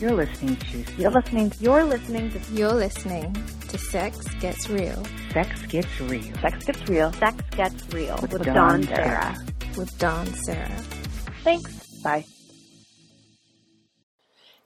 You're listening to. You're listening. You're listening to. You're listening to Sex Gets Real. Sex Gets Real. Sex Gets Real. Sex Gets Real With with, Dawn Dawn Serra. Serra. With Dawn Serra. Thanks. Bye.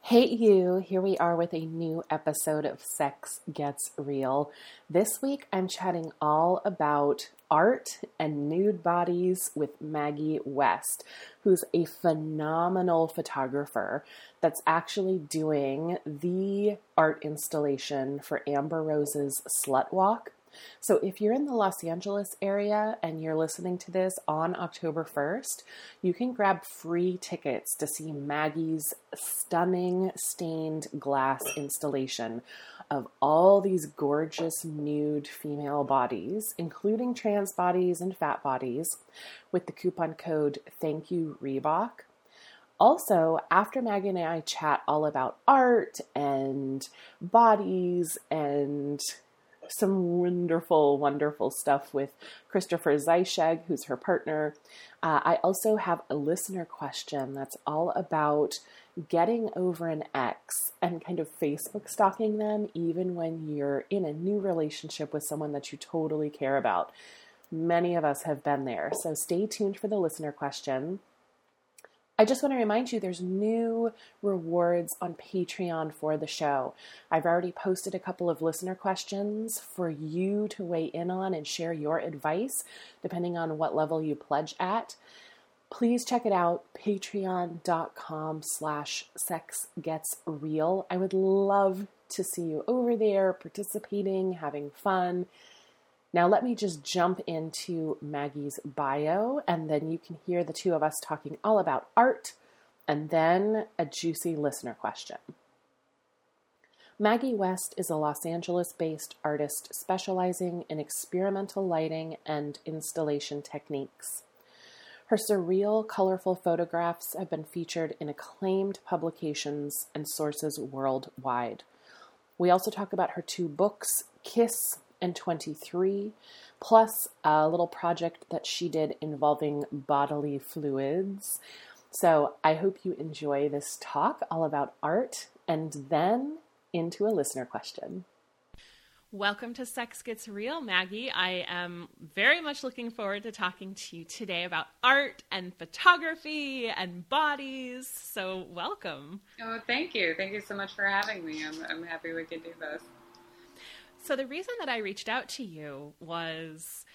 Hey, you. Here we are with a new episode of Sex Gets Real. This week I'm chatting all about art and nude bodies with Maggie West, who's a phenomenal photographer that's actually doing the art installation for Amber Rose's Slut Walk. So, if you're in the Los Angeles area and you're listening to this on October 1st, you can grab free tickets to see Maggie's stunning stained glass installation of all these gorgeous nude female bodies, including trans bodies and fat bodies, with the coupon code Thank You Reebok. Also, after Maggie and I chat all about art and bodies and some wonderful, wonderful stuff with Christopher Zeischegg, who's her partner. Uh, I also have a listener question that's all about getting over an ex and kind of Facebook stalking them, even when you're in a new relationship with someone that you totally care about. Many of us have been there. So stay tuned for the listener question. I just want to remind you there's new rewards on Patreon for the show. I've already posted a couple of listener questions for you to weigh in on and share your advice, depending on what level you pledge at. Please check it out, patreon.com slash sex gets real. I would love to see you over there participating, having fun. Now, let me just jump into Maggie's bio, and then you can hear the two of us talking all about art and then a juicy listener question. Maggie West is a Los Angeles based artist specializing in experimental lighting and installation techniques. Her surreal, colorful photographs have been featured in acclaimed publications and sources worldwide. We also talk about her two books, Kiss and 23, plus a little project that she did involving bodily fluids. So I hope you enjoy this talk all about art and then into a listener question. Welcome to Sex Gets Real, Maggie. I am very much looking forward to talking to you today about art and photography and bodies. So, welcome. Oh, thank you. Thank you so much for having me. I'm, I'm happy we could do this. So, the reason that I reached out to you was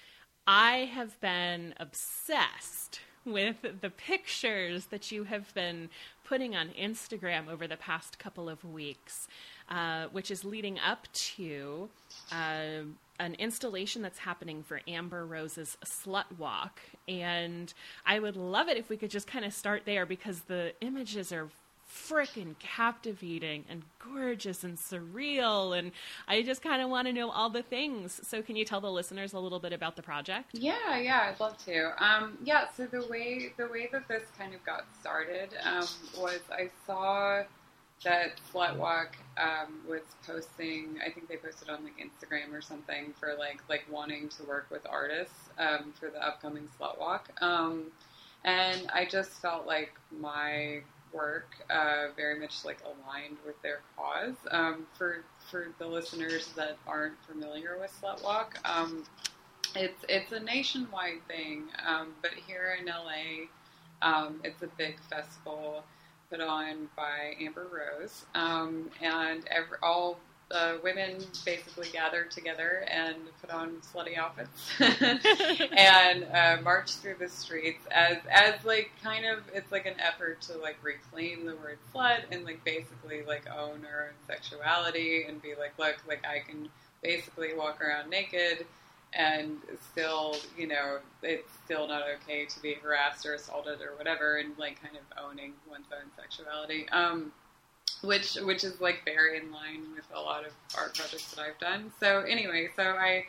I have been obsessed with the pictures that you have been putting on Instagram over the past couple of weeks, uh, which is leading up to uh, an installation that's happening for Amber Rose's Slut Walk. And I would love it if we could just kind of start there because the images are freaking captivating and gorgeous and surreal and I just kind of want to know all the things. So can you tell the listeners a little bit about the project? Yeah, yeah, I'd love to. Um, yeah, so the way the way that this kind of got started um, was I saw that Slut Walk um, was posting. I think they posted on like Instagram or something for like like wanting to work with artists um, for the upcoming Slut Walk. Um, and I just felt like my work uh, very much like aligned with their cause. Um, for for the listeners that aren't familiar with Slut Walk, um, it's it's a nationwide thing, um, but here in LA, um, it's a big festival put on by Amber Rose, um, and every, all uh, women basically gather together and put on slutty outfits. And uh, march through the streets as as like kind of it's like an effort to like reclaim the word slut and like basically like own our own sexuality and be like look like I can basically walk around naked and still you know it's still not okay to be harassed or assaulted or whatever and like kind of owning one's own sexuality. Um which which is like very in line with a lot of art projects that I've done. So anyway, so I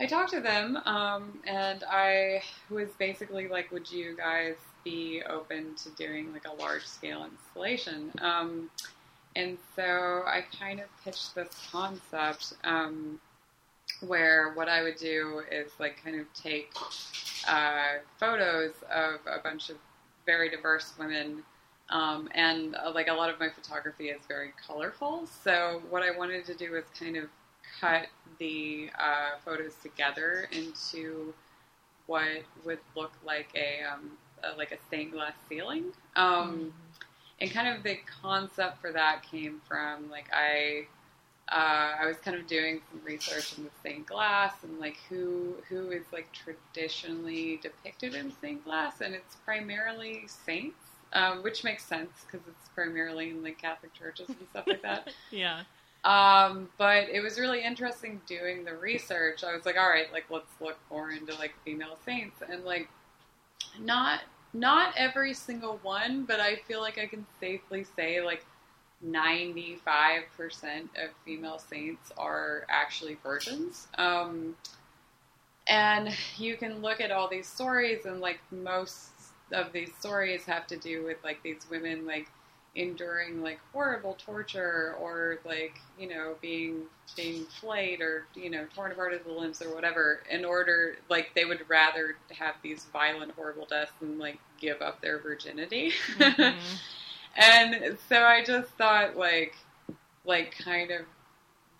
I talked to them um, and I was basically like, would you guys be open to doing like a large scale installation? Um, and so I kind of pitched this concept um, where what I would do is like kind of take uh, photos of a bunch of very diverse women Um, and uh, like a lot of my photography is very colorful. So what I wanted to do was kind of cut the uh, photos together into what would look like a, um, a like a stained glass ceiling. Um, And kind of the concept for that came from like I uh, I was kind of doing some research in the stained glass and like who who is like traditionally depicted in stained glass, and it's primarily saints, um, which makes sense because it's primarily in like Catholic churches and stuff like that. Yeah. Um, but it was really interesting doing the research. I was like, all right, like let's look more into like female saints, and like not not every single one, but I feel like I can safely say like 95% of female saints are actually virgins. Um, and you can look at all these stories, and like most of these stories have to do with like these women like enduring like horrible torture or like you know being being flayed or you know torn apart at the limbs or whatever in order like they would rather have these violent horrible deaths than like give up their virginity. Mm-hmm. And so i just thought like like kind of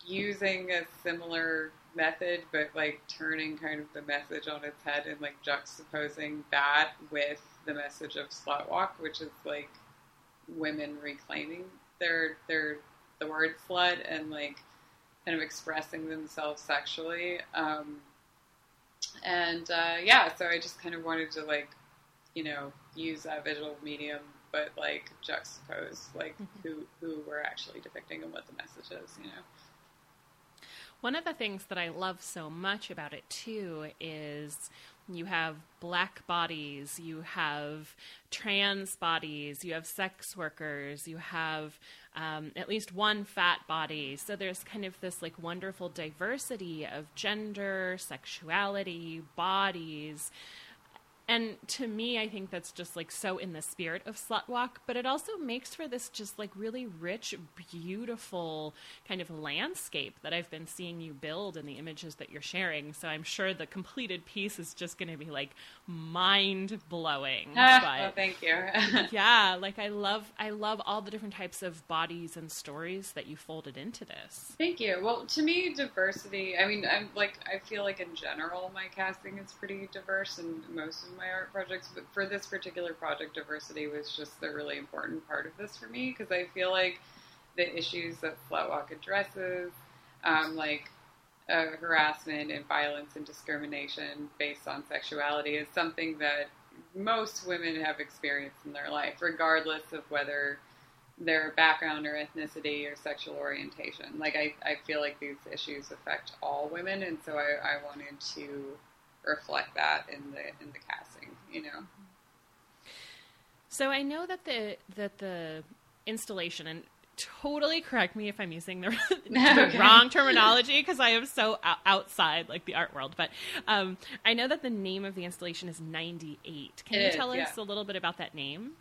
using a similar method but like turning kind of the message on its head and like juxtaposing that with the message of slut walk which is like women reclaiming their their the word slut and like kind of expressing themselves sexually. Um, and uh, yeah so i just kind of wanted to like you know use that visual medium but like juxtapose like who who we're actually depicting and what the message is you know? One of the things that I love so much about it too is you have black bodies, you have trans bodies, you have sex workers, you have um, at least one fat body. So there's kind of this like wonderful diversity of gender, sexuality, bodies. And to me, I think that's just like so in the spirit of Slut Walk, but it also makes for this just like really rich, beautiful kind of landscape that I've been seeing you build in the images that you're sharing. So I'm sure the completed piece is just going to be like mind blowing. oh, ah, thank you yeah, like I love, I love all the different types of bodies and stories that you folded into this. Thank you. Well, to me, diversity. I mean, I'm like I feel like in general my casting is pretty diverse and most of my art projects, but for this particular project, diversity was just the really important part of this for me because I feel like the issues that Slutwalk addresses, um, like uh, harassment and violence and discrimination based on sexuality, is something that most women have experienced in their life, regardless of whether their background or ethnicity or sexual orientation. Like I, I feel like these issues affect all women, and so I, I wanted to reflect that in the in the casting. You know. So I know that the that the installation and totally correct me if I'm using the, the Okay. wrong terminology because I am so outside like the art world. But um, I know that the name of the installation is 98. Can It you is, tell us yeah. a little bit about that name?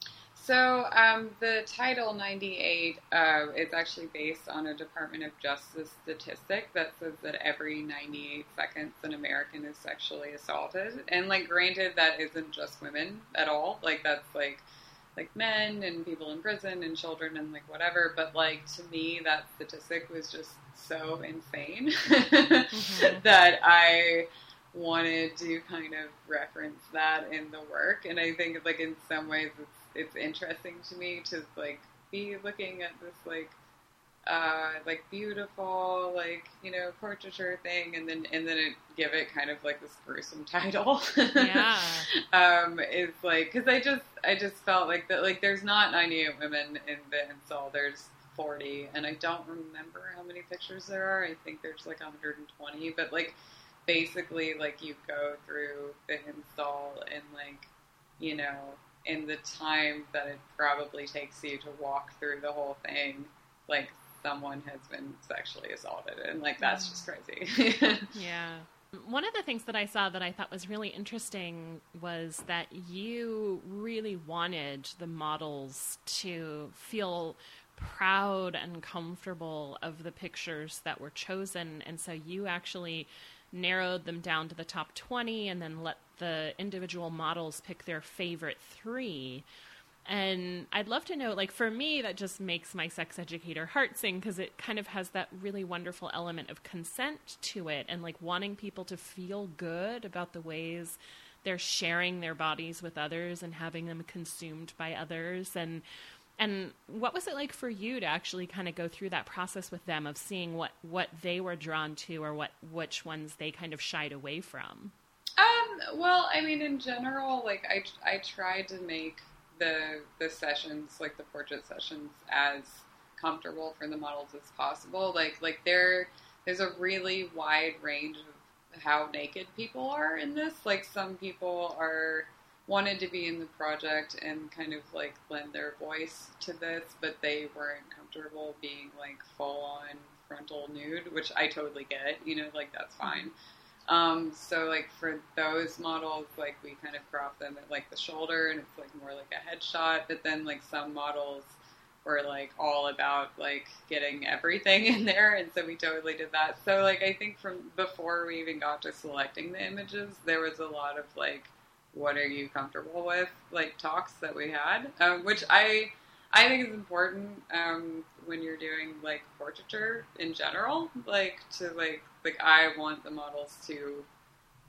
So um, the title 98 uh, is actually based on a Department of Justice statistic that says that every 98 seconds an American is sexually assaulted. And like, granted, that isn't just women at all. Like that's like like men and people in prison and children and like whatever. But like to me, that statistic was just so insane that I wanted to kind of reference that in the work. And I think like in some ways it's it's interesting to me to like be looking at this like uh, like beautiful like you know portraiture thing and then and then it give it kind of like this gruesome title. Yeah. um is like because i just i just felt like that like there's not 98 women in the install there's 40 and i don't remember how many pictures there are. I think there's like 120 but like basically like you go through the install and like you know in the time that it probably takes you to walk through the whole thing like someone has been sexually assaulted and like that's just crazy Yeah. One of the things that I saw that I thought was really interesting was that you really wanted the models to feel proud and comfortable of the pictures that were chosen. And so you actually narrowed them down to the top 20 and then let the individual models pick their favorite three. And I'd love to know, like, for me, that just makes my sex educator heart sing because it kind of has that really wonderful element of consent to it and, like, wanting people to feel good about the ways they're sharing their bodies with others and having them consumed by others. And, and what was it like for you to actually kind of go through that process with them of seeing what, what they were drawn to or what, which ones they kind of shied away from? Um, well, I mean, in general, like I, I tried to make the the sessions, like the portrait sessions, as comfortable for the models as possible. Like like there there's a really wide range of how naked people are in this. Like some people are wanted to be in the project and kind of like lend their voice to this, but they weren't comfortable being like full on frontal nude, which I totally get. You know, like that's fine. Um, so like for those models, like we kind of crop them at like the shoulder, and it's like more like a headshot. But then like some models were like all about like getting everything in there, and so we totally did that. So like I think from before we even got to selecting the images, there was a lot of like, what are you comfortable with? Like talks that we had, um, which I I think is important um, when you're doing like portraiture in general, like to like like I want the models to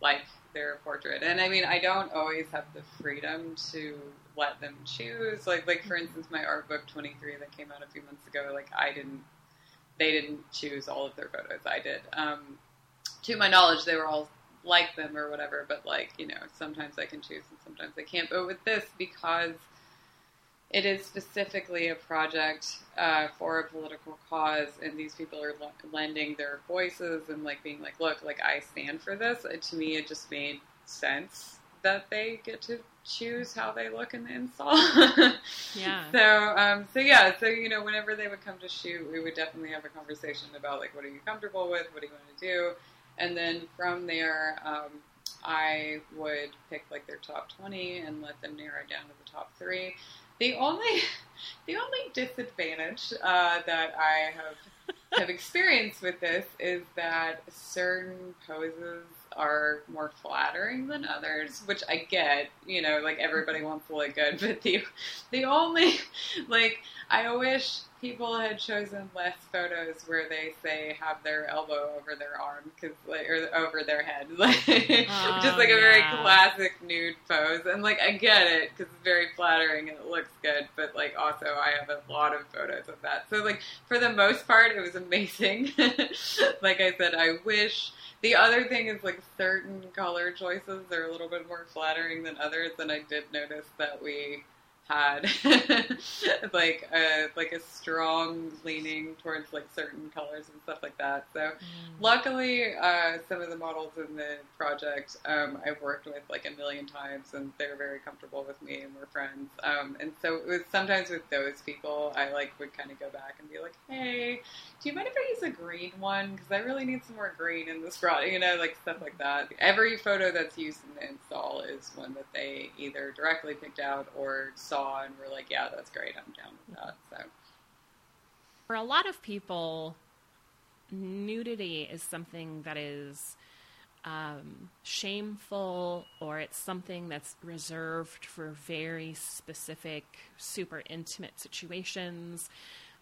like their portrait, and I mean I don't always have the freedom to let them choose. Like like for instance, my art book 23 that came out a few months ago, like I didn't they didn't choose all of their photos. I did. Um, to my knowledge, they were all like them or whatever, but like you know sometimes I can choose and sometimes I can't. But with this because it is specifically a project uh, for a political cause, and these people are l- lending their voices and like being like, "Look, like I stand for this." And to me, it just made sense that they get to choose how they look in the install. yeah. So, um, so yeah, so you know, whenever they would come to shoot, we would definitely have a conversation about like, what are you comfortable with? What do you want to do? And then from there, um, I would pick like their top twenty and let them narrow down to the top three. The only, the only disadvantage uh, that I have have experienced with this is that certain poses are more flattering than others, which I get. You know, like everybody wants to look good, but the the only like I wish people had chosen less photos where they say have their elbow over their arm because like or over their head, like Oh, just like a oh, very classic nude pose. And like I get it because it's very flattering and it looks good, but like also I have a lot of photos of that. So like for the most part, it was amazing. like I said, I wish. The other thing is like certain color choices are a little bit more flattering than others, and I did notice that we had like a like a strong leaning towards like certain colors and stuff like that. So luckily, uh, some of the models in the project um, I've worked with like a million times, and they're very comfortable with me, and we're friends. Um, and so it was sometimes with those people, I like would kind of go back and be like, "Hey, do you mind if I use a green one? Because I really need some more green in this product, you know, like stuff like that." Every photo that's used in the install is one that they either directly picked out or saw and were like, "Yeah, that's great. I'm down with that." So. For a lot of people, nudity is something that is um, shameful or it's something that's reserved for very specific, super intimate situations.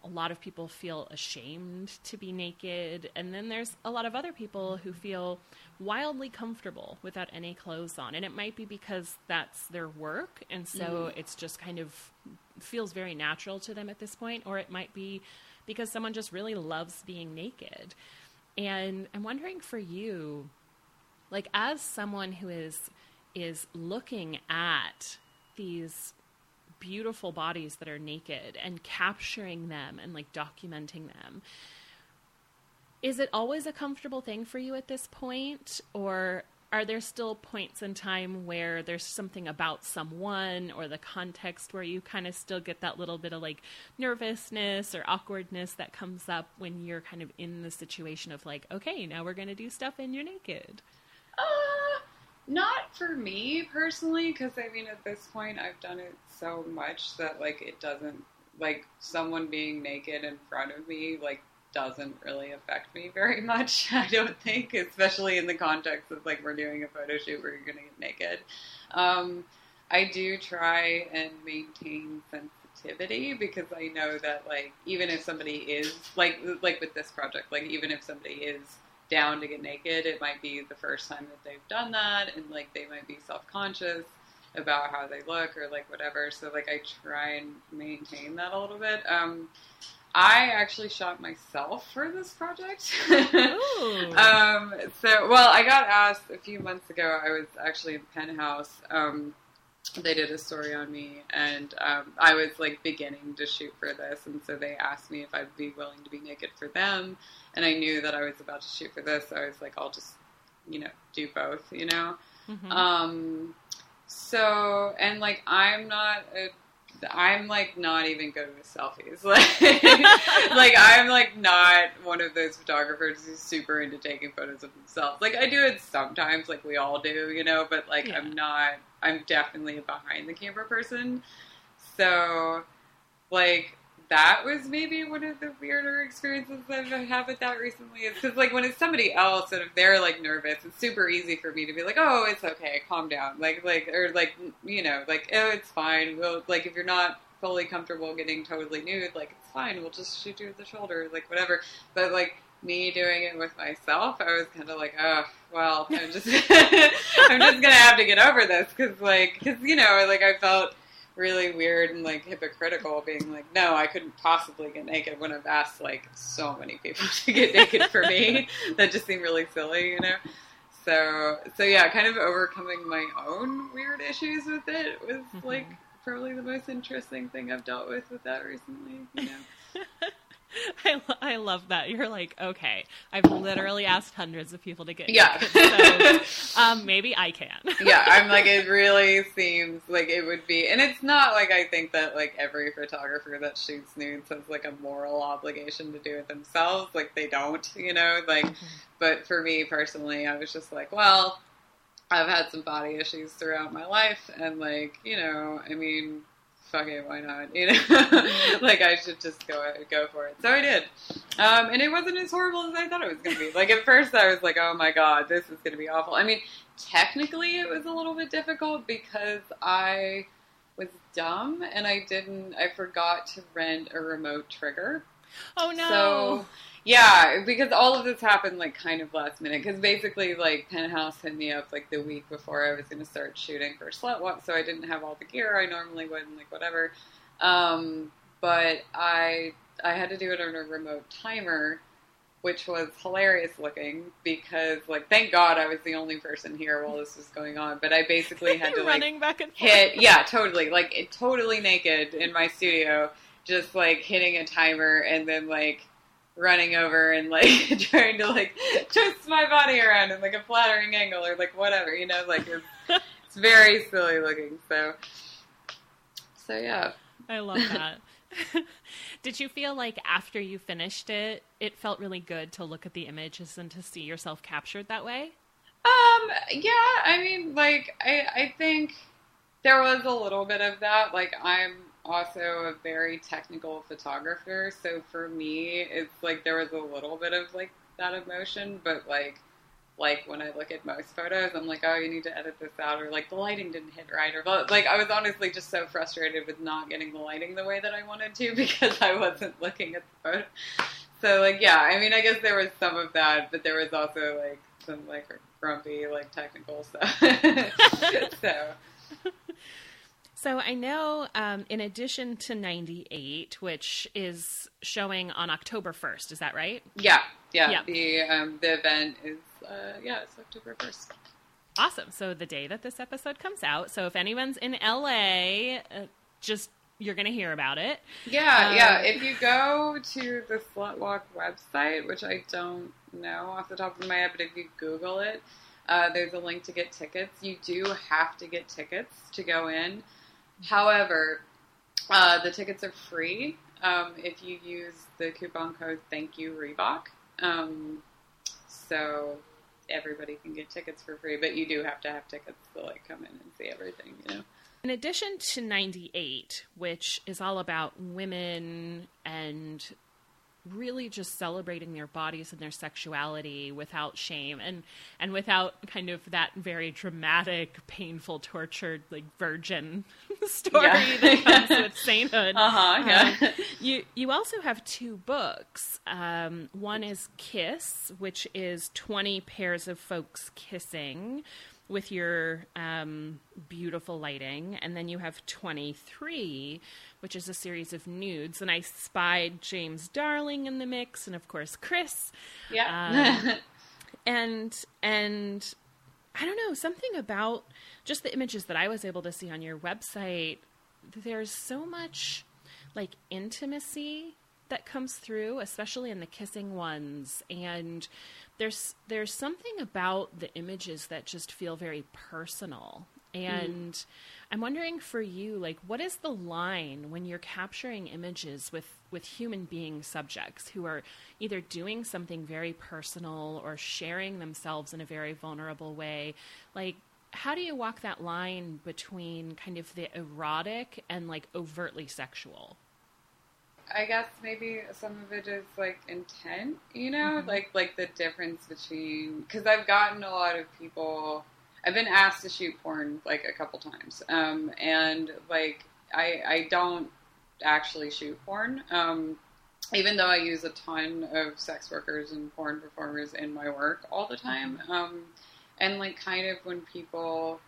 A lot of people feel ashamed to be naked. And then there's a lot of other people who feel wildly comfortable without any clothes on. And it might be because that's their work. And so mm-hmm. it's just kind of feels very natural to them at this point. Or it might be because someone just really loves being naked. And I'm wondering for you, like as someone who is is looking at these beautiful bodies that are naked and capturing them and like documenting them. Is it always a comfortable thing for you at this point? Or are there still points in time where there's something about someone or the context where you kind of still get that little bit of like nervousness or awkwardness that comes up when you're kind of in the situation of like okay now we're going to do stuff and you're naked Uh, not for me personally, because I mean, at this point, I've done it so much that like it doesn't like someone being naked in front of me like doesn't really affect me very much. I don't think, especially in the context of like we're doing a photo shoot where you're gonna get naked. Um, I do try and maintain sensitivity because I know that like even if somebody is like like with this project, like even if somebody is down to get naked, it might be the first time that they've done that, and like they might be self conscious about how they look or like whatever. So like I try and maintain that a little bit. Um, I actually shot myself for this project. Um, so, well, I got asked a few months ago. I was actually in Penthouse. Um, they did a story on me, and um, I was like beginning to shoot for this, and so they asked me if I'd be willing to be naked for them, and I knew that I was about to shoot for this, so I was like, I'll just, you know, do both, you know. Mhm. Um, so and like I'm not a, I'm like not even good with selfies. Like, like I'm like not one of those photographers who's super into taking photos of themselves. Like I do it sometimes, like we all do, you know. But like Yeah. I'm not. I'm definitely a behind the camera person. So, like that was maybe one of the weirder experiences I've had with that recently. Is because like when it's somebody else and if they're like nervous, it's super easy for me to be like, oh, it's okay, calm down, like like or like you know like oh, it's fine. We'll like if you're not fully comfortable getting totally nude, like it's fine. We'll just shoot you at the shoulder, like whatever. But like me doing it with myself, I was kind of like, oh, well, I'm just I'm just gonna have to get over this because like because you know like I felt really weird and like hypocritical being like no i couldn't possibly get naked when i've asked like so many people to get naked for me. That just seemed really silly you know? So so yeah kind of overcoming my own weird issues with it was mm-hmm. like probably the most interesting thing i've dealt with with that recently you know I, I love that. You're like, okay, I've literally asked hundreds of people to get Yeah. naked, so um, maybe I can. yeah, I'm like it really seems like it would be, and it's not like I think that like every photographer that shoots nudes has like a moral obligation to do it themselves. Like they don't, you know. Like, but for me personally, I was just like, well, I've had some body issues throughout my life, and like you know, I mean. Fuck it, why not? You know, like I should just go go for it. So I did, um, and it wasn't as horrible as I thought it was going to be. Like at first, I was like, "Oh my god, this is going to be awful." I mean, technically it was a little bit difficult because I was dumb and I didn't I forgot to rent a remote trigger. Oh no! So yeah, because all of this happened like kind of last minute. Because basically, like Penthouse hit me up like the week before I was going to start shooting for Slutwalk, so I didn't have all the gear I normally would, and like whatever. Um, but I I had to do it on a remote timer, which was hilarious looking because like thank God I was the only person here while this was going on. But I basically had to like back and forth. hit yeah totally like it, totally naked in my studio just like hitting a timer and then like running over and like trying to like twist my body around in like a flattering angle or like whatever you know like it's, it's very silly looking so so yeah I love that. Did you feel like after you finished it, it felt really good to look at the images and to see yourself captured that way? Um, yeah, I mean, like, I, I think there was a little bit of that. Like, I'm also a very technical photographer, so for me, it's like there was a little bit of like that emotion, but like, like when I look at most photos, I'm like, oh, you need to edit this out, or like the lighting didn't hit right, or like I was honestly just so frustrated with not getting the lighting the way that I wanted to because I wasn't looking at the photo. So like, yeah, I mean, I guess there was some of that, but there was also like some like grumpy like technical stuff. so So I know, um, in addition to 98, which is showing on October 1st, is that right? yeah, yeah, Yeah. the um, the event is uh, yeah, it's October first. Awesome. So the day that this episode comes out. So if anyone's in LA, uh, just you're going to hear about it. Yeah, Um, yeah. If you go to the Slutwalk website, which I don't know off the top of my head, but if you Google it, uh, there's a link to get tickets. You do have to get tickets to go in. However, uh, the tickets are free um, if you use the coupon code Thank You Reebok. Um, so everybody can get tickets for free, but you do have to have tickets to like come in and see everything. You know. In addition to 98, which is all about women and really just celebrating their bodies and their sexuality without shame and and without kind of that very dramatic, painful, tortured like virgin story Yeah. that comes with sainthood. Uh-huh, yeah. Um, you you also have two books. Um, one is Kiss, which is twenty pairs of folks kissing with your um, beautiful lighting, and then you have twenty three, which is a series of nudes. And I spied James Darling in the mix, and of course Chris Yeah. and and I don't know something about just the images that I was able to see on your website. There's so much like intimacy that comes through, especially in the kissing ones, and there's there's something about the images that just feel very personal. Mm. And I'm wondering for you, like, what is the line when you're capturing images with with human being subjects who are either doing something very personal or sharing themselves in a very vulnerable way? Like, how do you walk that line between kind of the erotic and like overtly sexual? I guess maybe some of it is like intent, you know, like like the difference between because I've gotten a lot of people. I've been asked to shoot porn like a couple times, um, and like I I don't actually shoot porn, um, even though I use a ton of sex workers and porn performers in my work all the time, um, and like kind of when people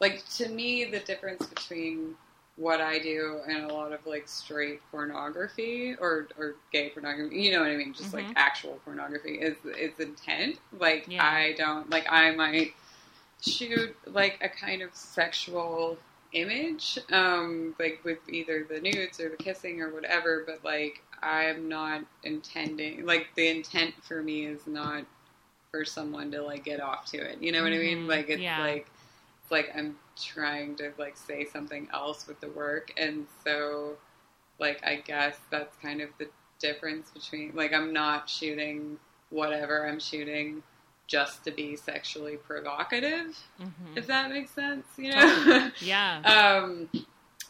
like to me the difference between what I do and a lot of like straight pornography or or gay pornography, you know what I mean, just like Mhm. actual pornography is is intent. Like Yeah. I don't like I might shoot like a kind of sexual image, um, like with either the nudes or the kissing or whatever, but like I'm not intending like the intent for me is not for someone to like get off to it. You know what I mean? Mhm. Like it's Yeah. like it's like I'm trying to like say something else with the work and so like I guess that's kind of the difference between like I'm not shooting whatever I'm shooting just to be sexually provocative Mm-hmm. if that makes sense you know Yeah. um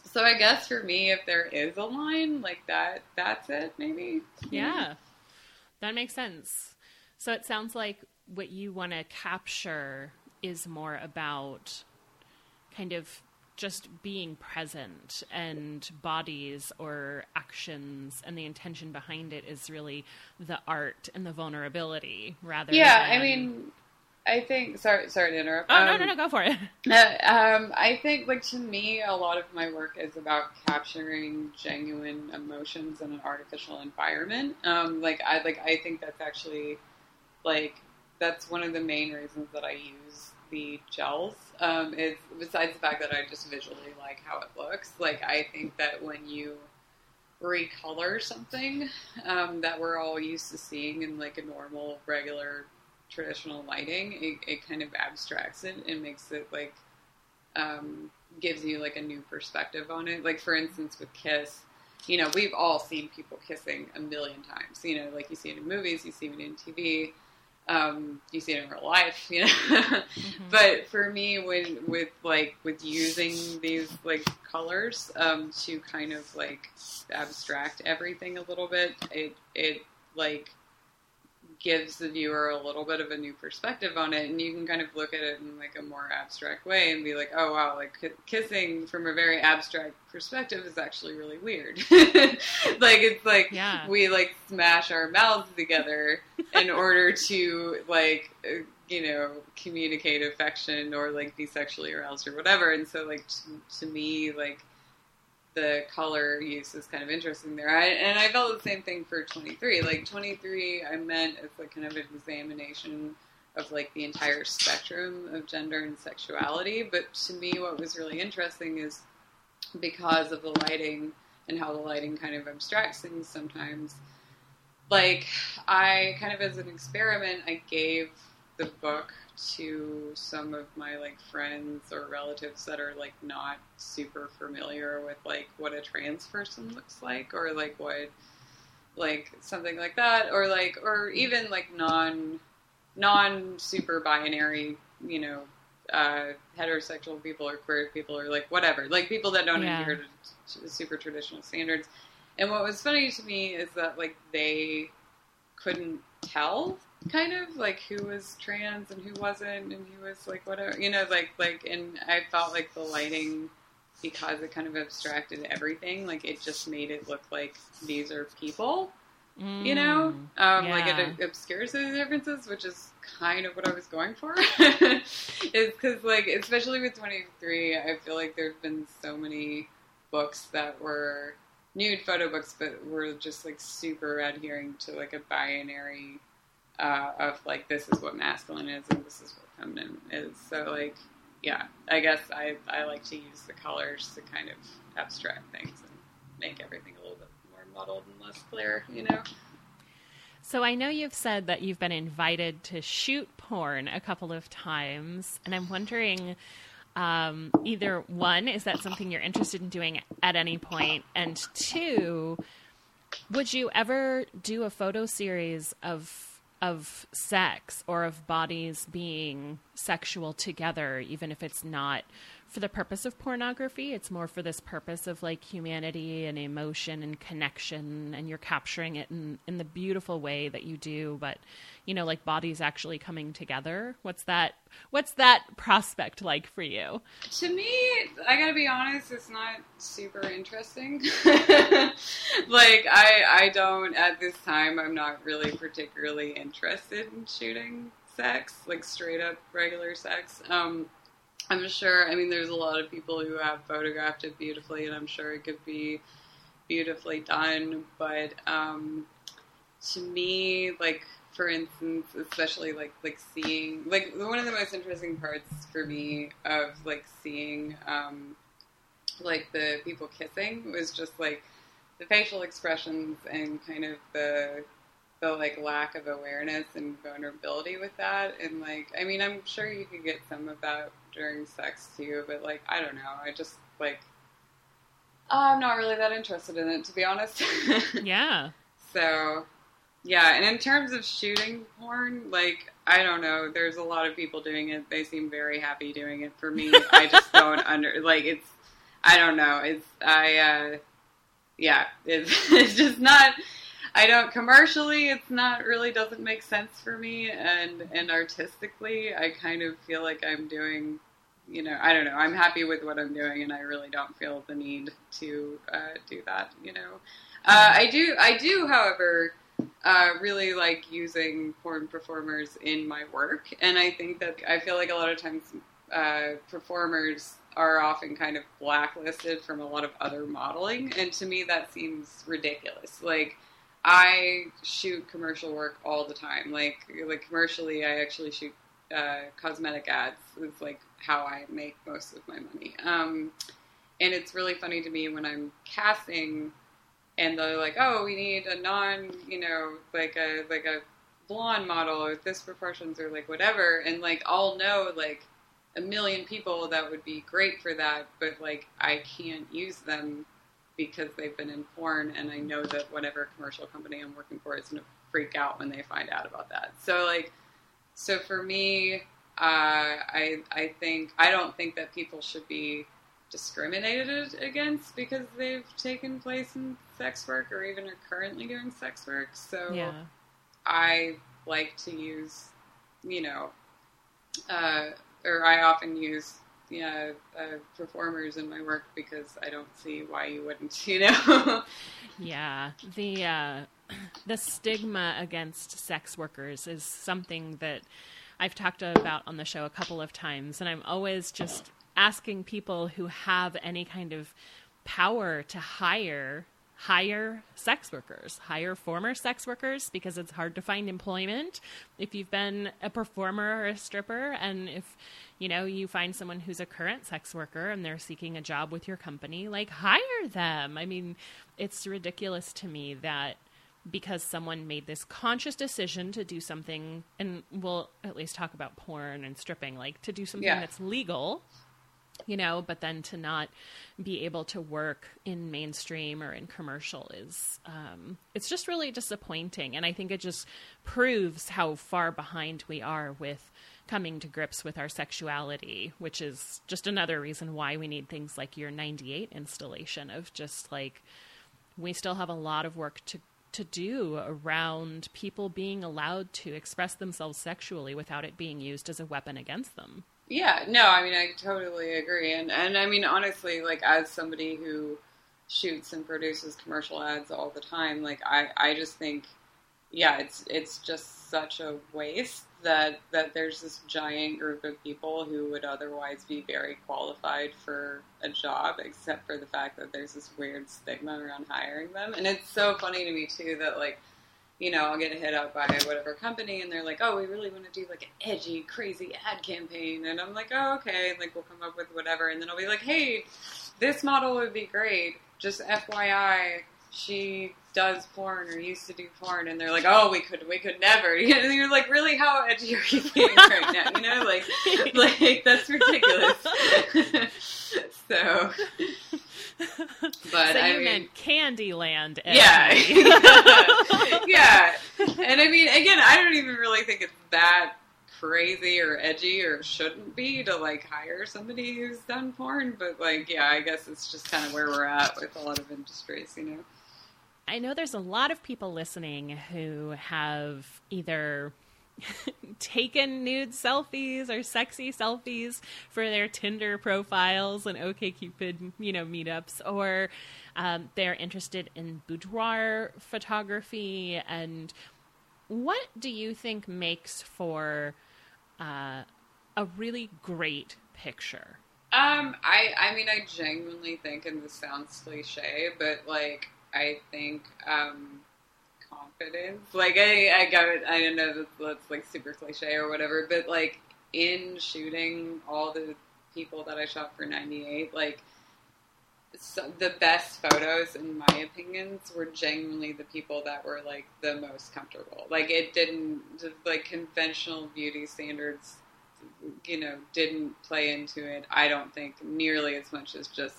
so I guess for me if there is a line like that that's it maybe Yeah, that makes sense. So it sounds like what you want to capture is more about kind of just being present and bodies or actions and the intention behind it is really the art and the vulnerability rather yeah than I mean I think sorry sorry to interrupt oh no Um, no no go for it Uh, um, I think, like to me, a lot of my work is about capturing genuine emotions in an artificial environment. Um, like I like I think that's actually like that's one of the main reasons that I use the gels. Um, is besides the fact that I just visually like how it looks. Like I think that when you recolor something um, that we're all used to seeing in like a normal, regular, traditional lighting, it, it kind of abstracts it and makes it like um, gives you like a new perspective on it. Like for instance, with Kiss, you know, we've all seen people kissing a million times. You know, like you see it in movies, you see it in TV, um, you see it in real life. You know, but for me, when with like with using these like colors um, to kind of like abstract everything a little bit, it it like gives the viewer a little bit of a new perspective on it and you can kind of look at it in like a more abstract way and be like oh wow like ki- kissing from a very abstract perspective is actually really weird like it's like Yeah. we like smash our mouths together in order to like uh, you know communicate affection or like be sexually aroused or whatever and so like to, to me like the color use is kind of interesting there. I, and I felt the same thing for 23. Like 23, I meant as like kind of an examination of like the entire spectrum of gender and sexuality. But to me, what was really interesting is because of the lighting and how the lighting kind of abstracts things sometimes. Like I kind of as an experiment, I gave the book to some of my like friends or relatives that are like not super familiar with like what a trans person looks like or like what like something like that or like or even like non non super binary you know uh heterosexual people or queer people or like whatever like people that don't Yeah. adhere to, to super traditional standards and what was funny to me is that like they couldn't tell kind of like who was trans and who wasn't and who was like whatever you know like like and I felt like the lighting because it kind of abstracted everything like it just made it look like these are people Mm, you know um, like yeah. it obscures those differences which is kind of what i was going for is because like especially with 23 i feel like there's been so many books that were nude photo books but were just like super adhering to like a binary uh, of like this is what masculine is and this is what feminine is so like yeah i guess i i like to use the colors to kind of abstract things and make everything a little bit more muddled and less clear you know So I know you've said that you've been invited to shoot porn a couple of times, and I'm wondering um, either one, is that something you're interested in doing at any point? And two, would you ever do a photo series of of sex or of bodies being sexual together, even if it's not for the purpose of pornography? It's more for this purpose of like humanity and emotion and connection, and you're capturing it in, in the beautiful way that you do, but you know, like bodies actually coming together. What's that what's that prospect like for you? To me, I gotta be honest, it's not super interesting. like I, I don't at this time. I'm not really particularly interested in shooting sex, like straight up regular sex. Um, I'm sure. I mean, there's a lot of people who have photographed it beautifully, and I'm sure it could be beautifully done. But um, to me, like for instance, especially like like seeing like one of the most interesting parts for me of like seeing um, like the people kissing was just like the facial expressions and kind of the the like lack of awareness and vulnerability with that and like I mean I'm sure you could get some of that during sex too but like I don't know. I just like I'm not really that interested in it to be honest. Yeah. so yeah and in terms of shooting porn like I don't know. There's a lot of people doing it. They seem very happy doing it for me. I just don't under like it's I don't know. It's I uh yeah it's, it's just not I don't commercially. It's not really doesn't make sense for me, and and artistically, I kind of feel like I'm doing, you know, I don't know. I'm happy with what I'm doing, and I really don't feel the need to uh, do that. You know, uh, I do. I do, however, uh, really like using porn performers in my work, and I think that I feel like a lot of times uh, performers are often kind of blacklisted from a lot of other modeling, and to me that seems ridiculous. Like I shoot commercial work all the time. Like like commercially, I actually shoot uh, cosmetic ads. is like how I make most of my money. Um, and it's really funny to me when I'm casting, and they're like, "Oh, we need a non, you know, like a like a blonde model or this proportions or like whatever," and like I'll know like a million people that would be great for that, but like I can't use them because they've been in porn, and I know that whatever commercial company I'm working for is going to freak out when they find out about that. So like, so for me, uh, I I think I don't think that people should be discriminated against because they've taken place in sex work or even are currently doing sex work. So Yeah. I like to use, you know, uh, or I often use yeah, uh, performers in my work because I don't see why you wouldn't, you know. Yeah, the uh, the stigma against sex workers is something that I've talked about on the show a couple of times, and I'm always just asking people who have any kind of power to hire hire sex workers, hire former sex workers because it's hard to find employment if you've been a performer or a stripper and if you know you find someone who's a current sex worker and they're seeking a job with your company, like hire them. I mean, it's ridiculous to me that because someone made this conscious decision to do something and we'll at least talk about porn and stripping like to do something Yeah. that's legal you know, but then to not be able to work in mainstream or in commercial is um, it's just really disappointing, and I think it just proves how far behind we are with coming to grips with our sexuality, which is just another reason why we need things like your '98 installation of just like we still have a lot of work to to do around people being allowed to express themselves sexually without it being used as a weapon against them. Yeah, no, I mean I totally agree, and and I mean honestly, like as somebody who shoots and produces commercial ads all the time, like I I just think, yeah, it's it's just such a waste that that there's this giant group of people who would otherwise be very qualified for a job, except for the fact that there's this weird stigma around hiring them, and it's so funny to me too that like you know, I'll get hit up by whatever company and they're like, oh, we really want to do like an edgy, crazy ad campaign. And I'm like, oh, okay. And like, we'll come up with whatever. And then I'll be like, hey, this model would be great. Just FYI, she does porn or used to do porn. And they're like, oh, we could, we could never. And you're like, really, how edgy are you being right now? You know, like, like that's ridiculous. so. But so I you mean, meant Candyland. yeah, yeah. And I mean, again, I don't even really think it's that crazy or edgy or shouldn't be to like hire somebody who's done porn. But like, yeah, I guess it's just kind of where we're at with a lot of industries, you know. I know there's a lot of people listening who have either taken nude selfies or sexy selfies for their Tinder profiles and OkCupid, you know, meetups, or um, they're interested in boudoir photography. And what do you think makes for uh, a really great picture? Um, I, I mean, I genuinely think, and this sounds cliche, but like, I think, um, confidence. Like I, I got it. I don't know that that's like super cliche or whatever, but like in shooting all the people that I shot for '98, like so the best photos, in my opinions, were genuinely the people that were like the most comfortable. Like it didn't like conventional beauty standards, you know, didn't play into it. I don't think nearly as much as just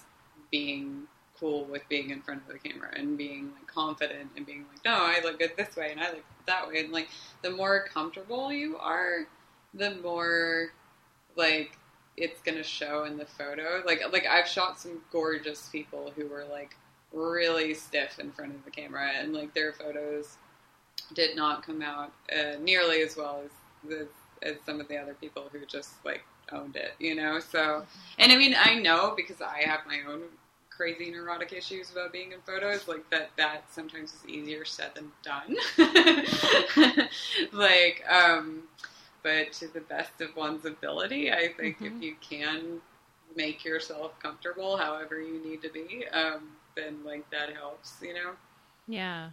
being cool with being in front of the camera and being like confident and being like, no, I look good this way and I look that way. And like the more comfortable you are, the more like it's gonna show in the photo. Like like I've shot some gorgeous people who were like really stiff in front of the camera and like their photos did not come out uh, nearly as well as the as some of the other people who just like owned it, you know. So, and I mean, I know because I have my own crazy neurotic issues about being in photos, like that that sometimes is easier said than done. like, um, but to the best of one's ability, I think Mhm. if you can make yourself comfortable however you need to be, um, then like that helps, you know. Yeah.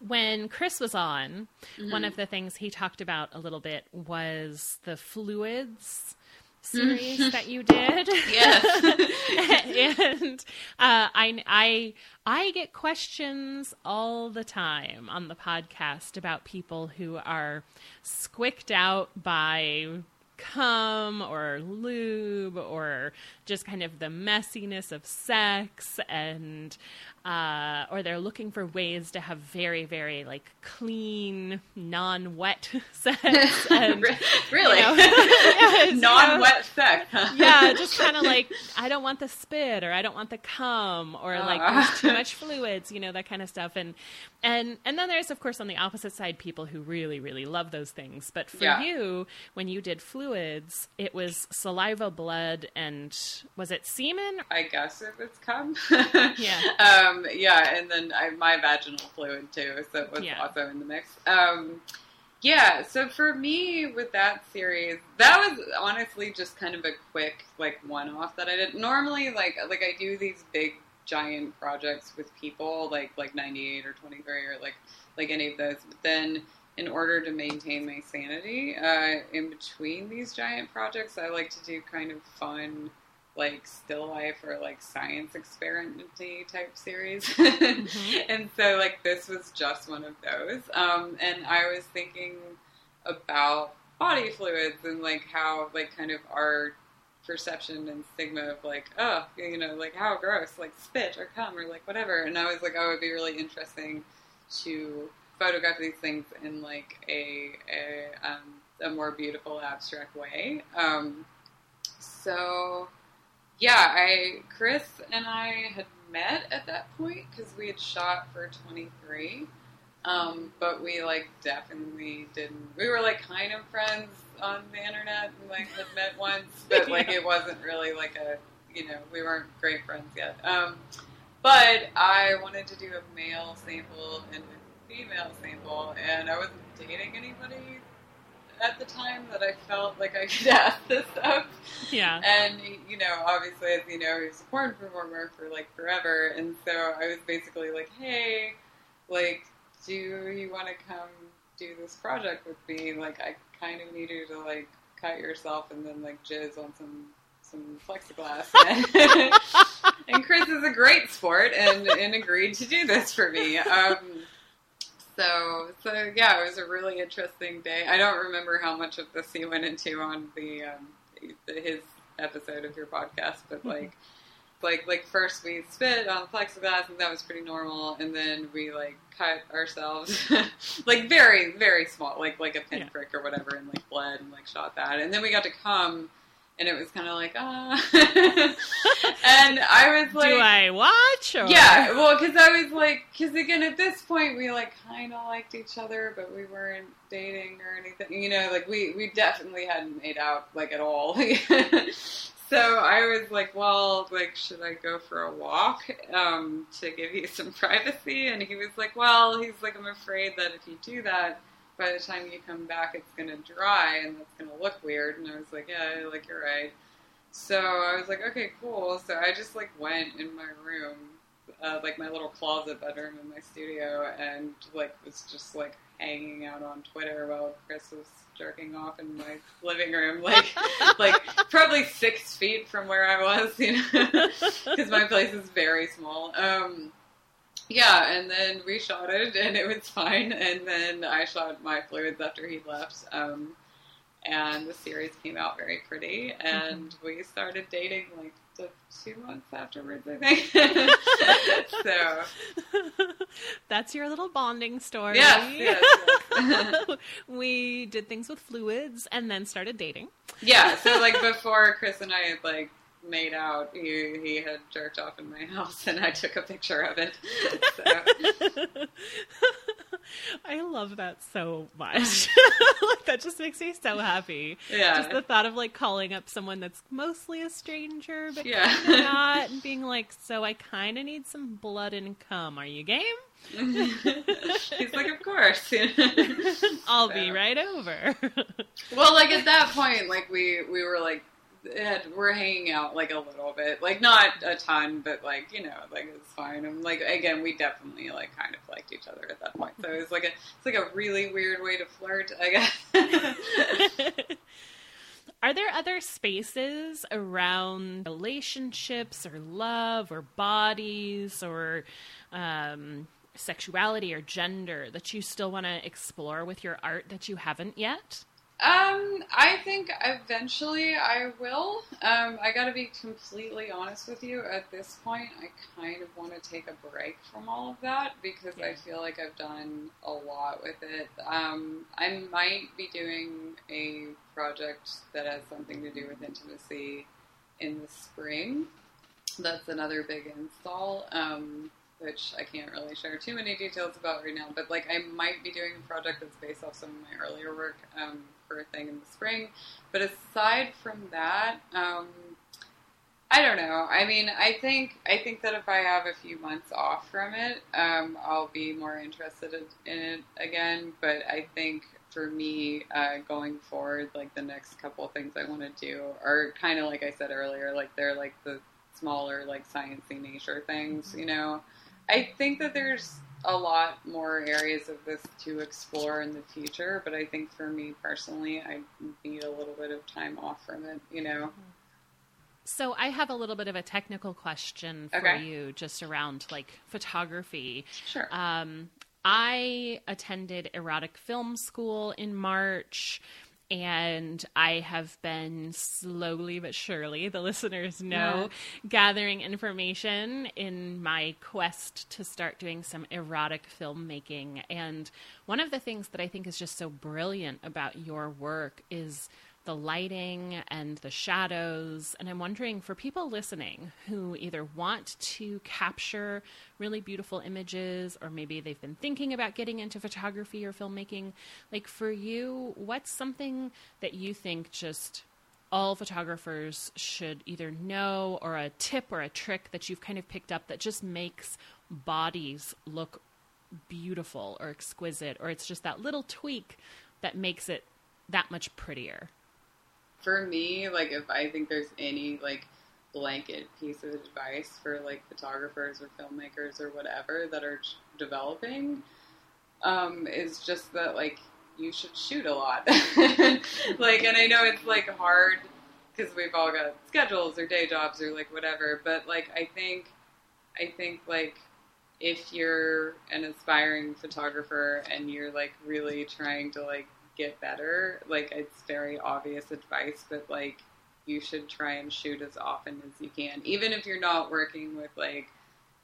When Chris was on, Mm-hmm. one of the things he talked about a little bit was the fluids series that you did. Yes. and uh, I, I, I get questions all the time on the podcast about people who are squicked out by cum or lube or just kind of the messiness of sex and uh, or they're looking for ways to have very very like clean non-wet sex and really, you know, yes, non-wet sex. Huh? yeah, just kind of like I don't want the spit or I don't want the cum or like Ah. there's too much fluids, you know, that kind of stuff. And and and then there's of course on the opposite side people who really really love those things. But for Yeah. you, when you did fluids, it was saliva, blood, and was it semen? I guess it was cum. Yeah. Um, yeah, and then I, my vaginal fluid too, so it was Yeah. also in the mix. Um, yeah, so for me with that series, that was honestly just kind of a quick like one-off that I did. Normally, like like I do these big giant projects with people, like like 98 or 23 or like like any of those. But then, in order to maintain my sanity uh, in between these giant projects, I like to do kind of fun like still life or like science experimenty type series. and so like this was just one of those. Um, and I was thinking about body fluids and like how like kind of our perception and stigma of like, oh, you know, like how gross, like spit or cum or like whatever. And I was like, oh, it would be really interesting to photograph these things in like a a, um, a more beautiful abstract way. Um, so yeah, I Chris and I had met at that point because we had shot for 23. Um, but we like definitely didn't. We were like kind of friends on the internet and like had met once, but like Yeah. it wasn't really like a you know we weren't great friends yet. Um, but I wanted to do a male sample and a female sample, and I wasn't dating anybody at the time that I felt like I could ask this stuff. Yeah. And you know, obviously, as you know, he was a porn performer for like forever, and so I was basically like, "Hey, like, do you want to come do this project with me? Like, I kind of need you to like cut yourself and then like jizz on some some plexiglass." and Chris is a great sport and and agreed to do this for me. Um, so, so yeah, it was a really interesting day. I don't remember how much of this he went into on the, um, his episode of your podcast, but like, like, like first we spit on plexiglass, and that was pretty normal, and then we like cut ourselves, like very, very small, like like a pinprick or whatever, and like bled and like shot that, and then we got to come. And it was kind of like ah, and I was like, Do I watch? Or? yeah, well, because I was like, because again, at this point, we like kind of liked each other, but we weren't dating or anything. You know, like we we definitely hadn't made out like at all. so I was like, well, like, should I go for a walk um, to give you some privacy? And he was like, well, he's like, I'm afraid that if you do that. By the time you come back, it's gonna dry and that's gonna look weird. And I was like, yeah, like you're right. So I was like, okay, cool. So I just like went in my room, uh, like my little closet bedroom in my studio, and like was just like hanging out on Twitter while Chris was jerking off in my living room, like like probably six feet from where I was, you know, because my place is very small. Um, yeah, and then we shot it, and it was fine. And then I shot my fluids after he left. Um, and the series came out very pretty, and we started dating like the two months afterwards, I think. so That's your little bonding story. yes, yes, yes. we did things with fluids and then started dating. yeah. So like before Chris and I had like made out, he he had jerked off in my house, and I took a picture of it. So I love that so much. like that just makes me so happy. yeah, Just the thought of like calling up someone that's mostly a stranger, but Yeah. not, and being like, "So I kind of need some blood and cum. Are you game? he's like, of course. I'll So- be right over." Well, like at that point, like we we were like had, we're hanging out like a little bit, like not a ton, but like you know, like it's fine. And like again, we definitely like kind of liked each other at that point. So it was like a it's like a really weird way to flirt, I guess. Are there other spaces around relationships or love or bodies or um, sexuality or gender that you still want to explore with your art that you haven't yet? Um, I think eventually I will. Um, I got to be completely honest with you. At this point, I kind of want to take a break from all of that because I feel like I've done a lot with it. Um, I might be doing a project that has something to do with intimacy in the spring. That's another big install. Um, which I can't really share too many details about right now, but like I might be doing a project that's based off some of my earlier work um, for a thing in the spring. But aside from that, um, I don't know. I mean, I think I think that if I have a few months off from it, um, I'll be more interested in it again. But I think for me, uh, going forward, like the next couple of things I want to do are kind of like I said earlier, like they're like the smaller, like sciencey nature things. You know, I think that there's a lot more areas of this to explore in the future, but I think for me personally, I need a little bit of time off from it. You know. So I have a little bit of a technical question for Okay. you just around like photography. Sure. Um, I attended erotic film school in March, and I have been slowly but surely, the listeners know, gathering information in my quest to start doing some erotic filmmaking. And one of the things that I think is just so brilliant about your work is the lighting and the shadows. And I'm wondering for people listening who either want to capture really beautiful images or maybe they've been thinking about getting into photography or filmmaking, like for you, what's something that you think just all photographers should either know or a tip or a trick that you've kind of picked up that just makes bodies look beautiful or exquisite or it's just that little tweak that makes it that much prettier for me, like if I think there's any like blanket piece of advice for like photographers or filmmakers or whatever that are developing, um, is just that like you should shoot a lot. like, and I know it's like hard because we've all got schedules or day jobs or like whatever, but like I think, I think like if you're an aspiring photographer and you're like really trying to like get better. Like it's very obvious advice, but like you should try and shoot as often as you can, even if you're not working with like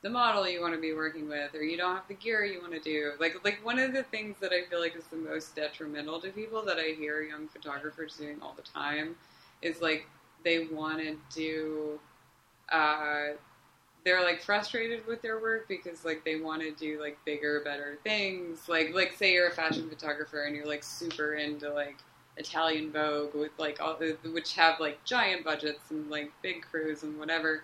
the model you want to be working with, or you don't have the gear you want to do. Like like one of the things that I feel like is the most detrimental to people that I hear young photographers doing all the time is like they want to do uh, they're like frustrated with their work because like they want to do like bigger, better things. Like like say you're a fashion photographer and you're like super into like Italian Vogue with like all the which have like giant budgets and like big crews and whatever.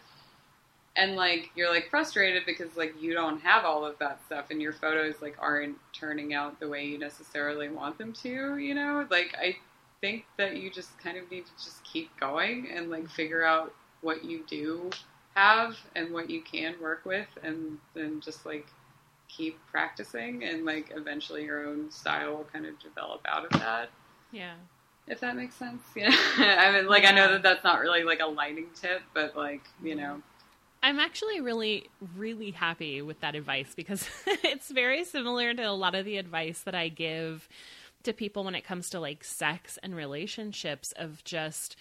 And like you're like frustrated because like you don't have all of that stuff and your photos like aren't turning out the way you necessarily want them to, you know? Like I think that you just kind of need to just keep going and like figure out what you do have and what you can work with and then just like keep practicing and like eventually your own style will kind of develop out of that. Yeah. If that makes sense. Yeah. I mean like I know that that's not really like a lighting tip, but like, you mm-hmm. know, I'm actually really, really happy with that advice because it's very similar to a lot of the advice that I give to people when it comes to like sex and relationships of just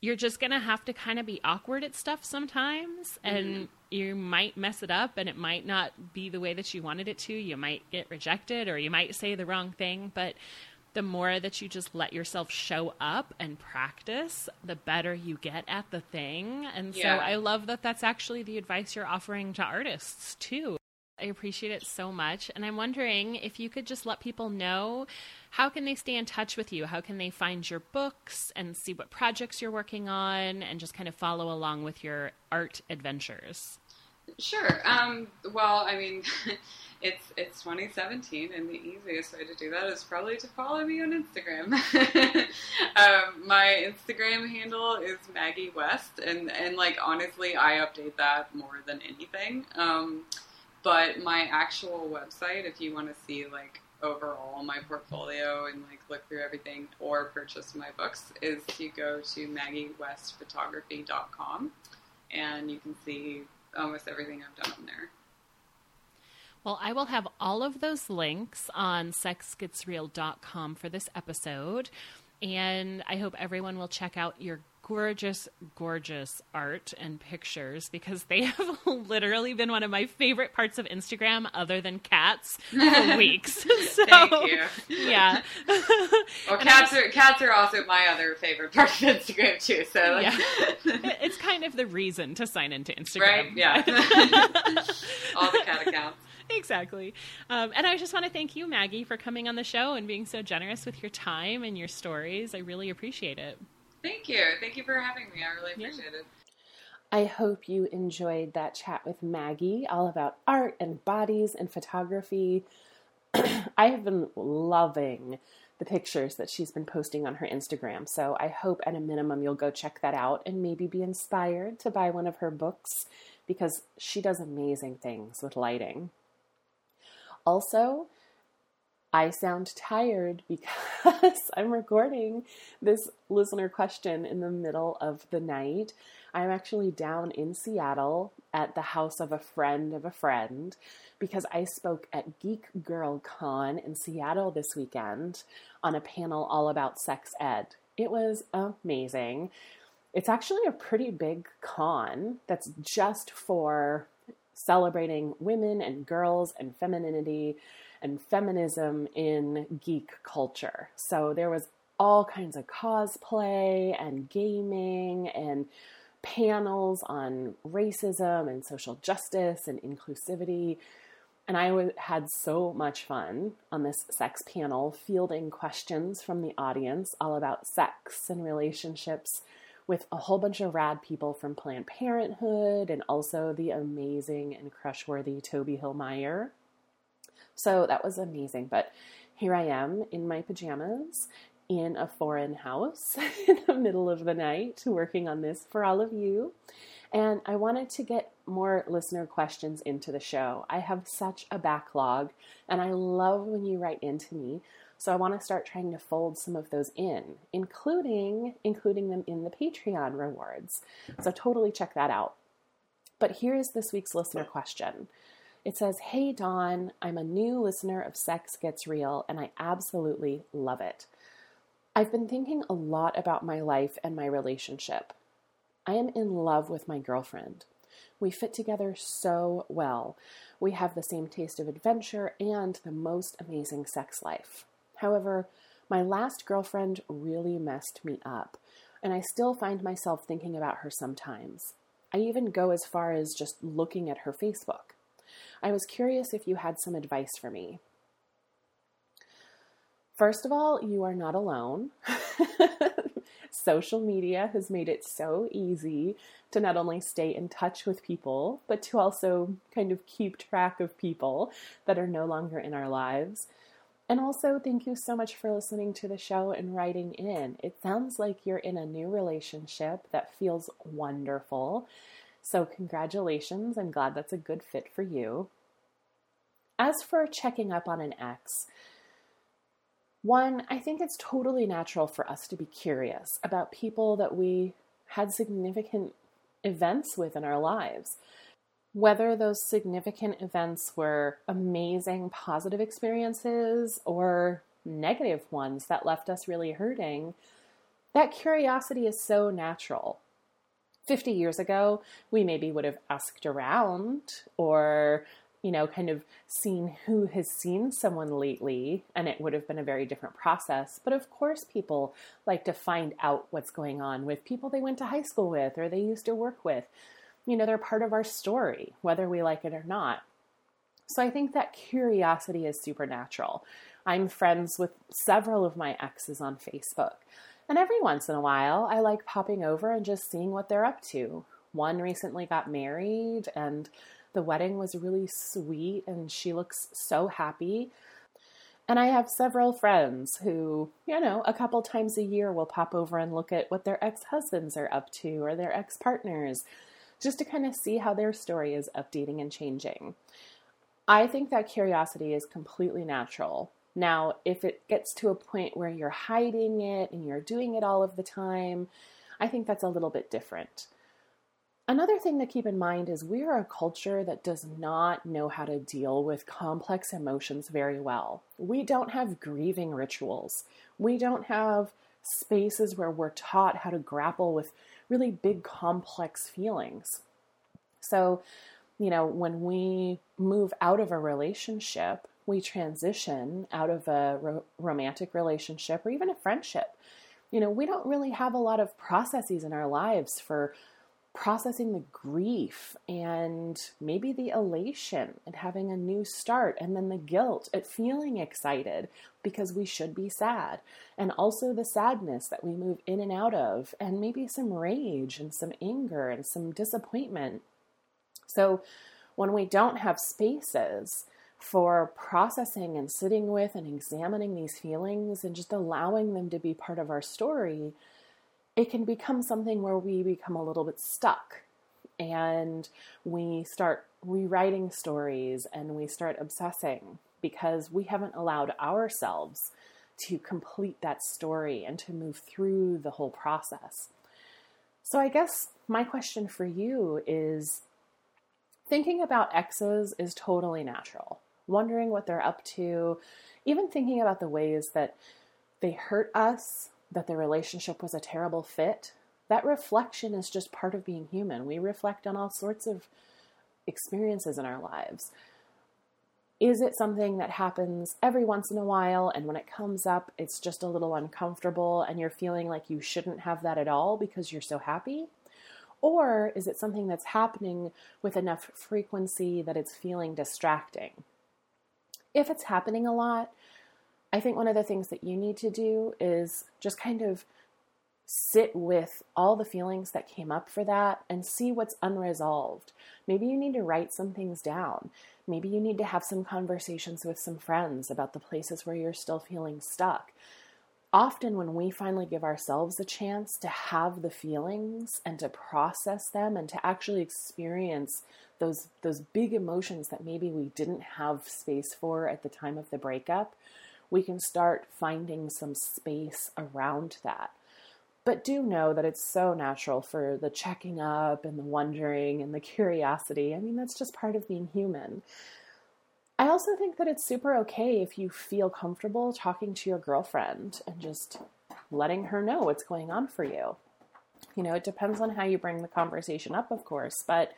you're just going to have to kind of be awkward at stuff sometimes and mm-hmm. you might mess it up and it might not be the way that you wanted it to. You might get rejected or you might say the wrong thing, but the more that you just let yourself show up and practice, the better you get at the thing. And yeah. so I love that that's actually the advice you're offering to artists too. I appreciate it so much. And I'm wondering if you could just let people know how can they stay in touch with you? How can they find your books and see what projects you're working on and just kind of follow along with your art adventures? Sure. Um, well, I mean, it's it's 2017, and the easiest way to do that is probably to follow me on Instagram. um, my Instagram handle is Maggie West, and and like honestly, I update that more than anything. Um, but my actual website, if you want to see like overall my portfolio and like look through everything or purchase my books, is to go to maggiewestphotography.com and you can see almost everything I've done on there. Well, I will have all of those links on sexgetsreal.com for this episode. And I hope everyone will check out your gorgeous, gorgeous art and pictures because they have literally been one of my favorite parts of Instagram, other than cats, for weeks. So, Thank you. Yeah. well, cats are cats are also my other favorite part of Instagram too. So yeah, it's kind of the reason to sign into Instagram, right? Yeah. All the cat accounts exactly. Um, and I just want to thank you, Maggie, for coming on the show and being so generous with your time and your stories. I really appreciate it. Thank you. Thank you for having me. I really appreciate yeah. it. I hope you enjoyed that chat with Maggie all about art and bodies and photography. I have been loving the pictures that she's been posting on her Instagram. So I hope at a minimum you'll go check that out and maybe be inspired to buy one of her books because she does amazing things with lighting. Also, I sound tired because I'm recording this listener question in the middle of the night. I'm actually down in Seattle at the house of a friend of a friend because I spoke at Geek Girl Con in Seattle this weekend on a panel all about sex ed. It was amazing. It's actually a pretty big con that's just for celebrating women and girls and femininity and feminism in geek culture. So there was all kinds of cosplay and gaming and panels on racism and social justice and inclusivity. And I had so much fun on this sex panel, fielding questions from the audience all about sex and relationships with a whole bunch of rad people from Planned Parenthood and also the amazing and crushworthy Toby Hill Meyer. So that was amazing. But here I am in my pajamas in a foreign house in the middle of the night working on this for all of you. And I wanted to get more listener questions into the show. I have such a backlog, and I love when you write into me. So I want to start trying to fold some of those in, including including them in the Patreon rewards. So totally check that out. But here is this week's listener question. It says, Hey Dawn, I'm a new listener of Sex Gets Real and I absolutely love it. I've been thinking a lot about my life and my relationship. I am in love with my girlfriend. We fit together so well. We have the same taste of adventure and the most amazing sex life. However, my last girlfriend really messed me up, and I still find myself thinking about her sometimes. I even go as far as just looking at her Facebook. I was curious if you had some advice for me. First of all, you are not alone. Social media has made it so easy to not only stay in touch with people, but to also kind of keep track of people that are no longer in our lives. And also, thank you so much for listening to the show and writing in. It sounds like you're in a new relationship that feels wonderful. So, congratulations. I'm glad that's a good fit for you. As for checking up on an ex, one, I think it's totally natural for us to be curious about people that we had significant events with in our lives whether those significant events were amazing positive experiences or negative ones that left us really hurting, that curiosity is so natural. 50 years ago, we maybe would have asked around or, you know, kind of seen who has seen someone lately, and it would have been a very different process. But of course, people like to find out what's going on with people they went to high school with or they used to work with you know, they're part of our story, whether we like it or not. So I think that curiosity is supernatural. I'm friends with several of my exes on Facebook. And every once in a while, I like popping over and just seeing what they're up to. One recently got married, and the wedding was really sweet, and she looks so happy. And I have several friends who, you know, a couple times a year will pop over and look at what their ex husbands are up to or their ex partners just to kind of see how their story is updating and changing. I think that curiosity is completely natural. Now, if it gets to a point where you're hiding it and you're doing it all of the time, I think that's a little bit different. Another thing to keep in mind is we are a culture that does not know how to deal with complex emotions very well. We don't have grieving rituals. We don't have spaces where we're taught how to grapple with really big, complex feelings. So, you know, when we move out of a relationship, we transition out of a ro- romantic relationship or even a friendship. You know, we don't really have a lot of processes in our lives for processing the grief and maybe the elation at having a new start, and then the guilt at feeling excited because we should be sad, and also the sadness that we move in and out of, and maybe some rage and some anger and some disappointment. So, when we don't have spaces for processing and sitting with and examining these feelings and just allowing them to be part of our story, it can become something where we become a little bit stuck and we start rewriting stories and we start obsessing because we haven't allowed ourselves to complete that story and to move through the whole process. So, I guess my question for you is thinking about exes is totally natural. Wondering what they're up to, even thinking about the ways that they hurt us that the relationship was a terrible fit, that reflection is just part of being human. We reflect on all sorts of experiences in our lives. Is it something that happens every once in a while and when it comes up, it's just a little uncomfortable and you're feeling like you shouldn't have that at all because you're so happy? Or is it something that's happening with enough frequency that it's feeling distracting? If it's happening a lot, I think one of the things that you need to do is just kind of sit with all the feelings that came up for that and see what's unresolved. Maybe you need to write some things down. Maybe you need to have some conversations with some friends about the places where you're still feeling stuck. Often, when we finally give ourselves a chance to have the feelings and to process them and to actually experience those, those big emotions that maybe we didn't have space for at the time of the breakup, we can start finding some space around that. But do know that it's so natural for the checking up and the wondering and the curiosity. I mean, that's just part of being human. I also think that it's super okay if you feel comfortable talking to your girlfriend and just letting her know what's going on for you. You know, it depends on how you bring the conversation up, of course, but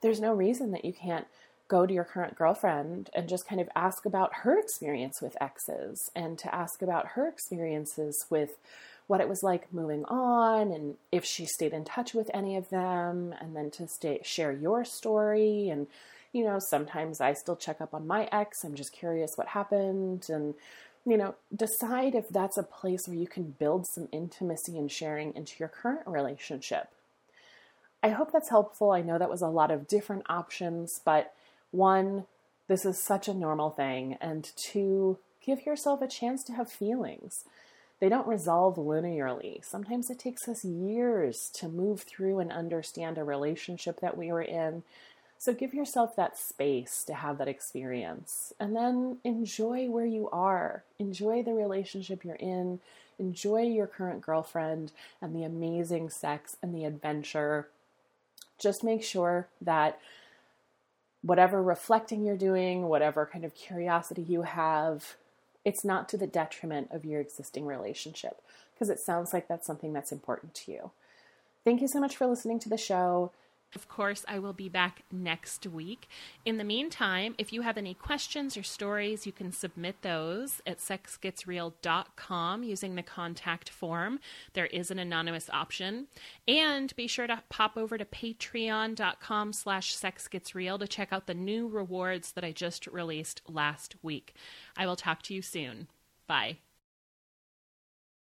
there's no reason that you can't go to your current girlfriend and just kind of ask about her experience with exes and to ask about her experiences with what it was like moving on and if she stayed in touch with any of them and then to stay share your story and you know sometimes I still check up on my ex I'm just curious what happened and you know decide if that's a place where you can build some intimacy and sharing into your current relationship I hope that's helpful I know that was a lot of different options but one this is such a normal thing and two give yourself a chance to have feelings they don't resolve linearly. Sometimes it takes us years to move through and understand a relationship that we were in. So give yourself that space to have that experience and then enjoy where you are. Enjoy the relationship you're in. Enjoy your current girlfriend and the amazing sex and the adventure. Just make sure that whatever reflecting you're doing, whatever kind of curiosity you have, it's not to the detriment of your existing relationship because it sounds like that's something that's important to you. Thank you so much for listening to the show. Of course, I will be back next week. In the meantime, if you have any questions or stories, you can submit those at sexgetsreal.com using the contact form. There is an anonymous option. And be sure to pop over to patreon.com slash sexgetsreal to check out the new rewards that I just released last week. I will talk to you soon. Bye.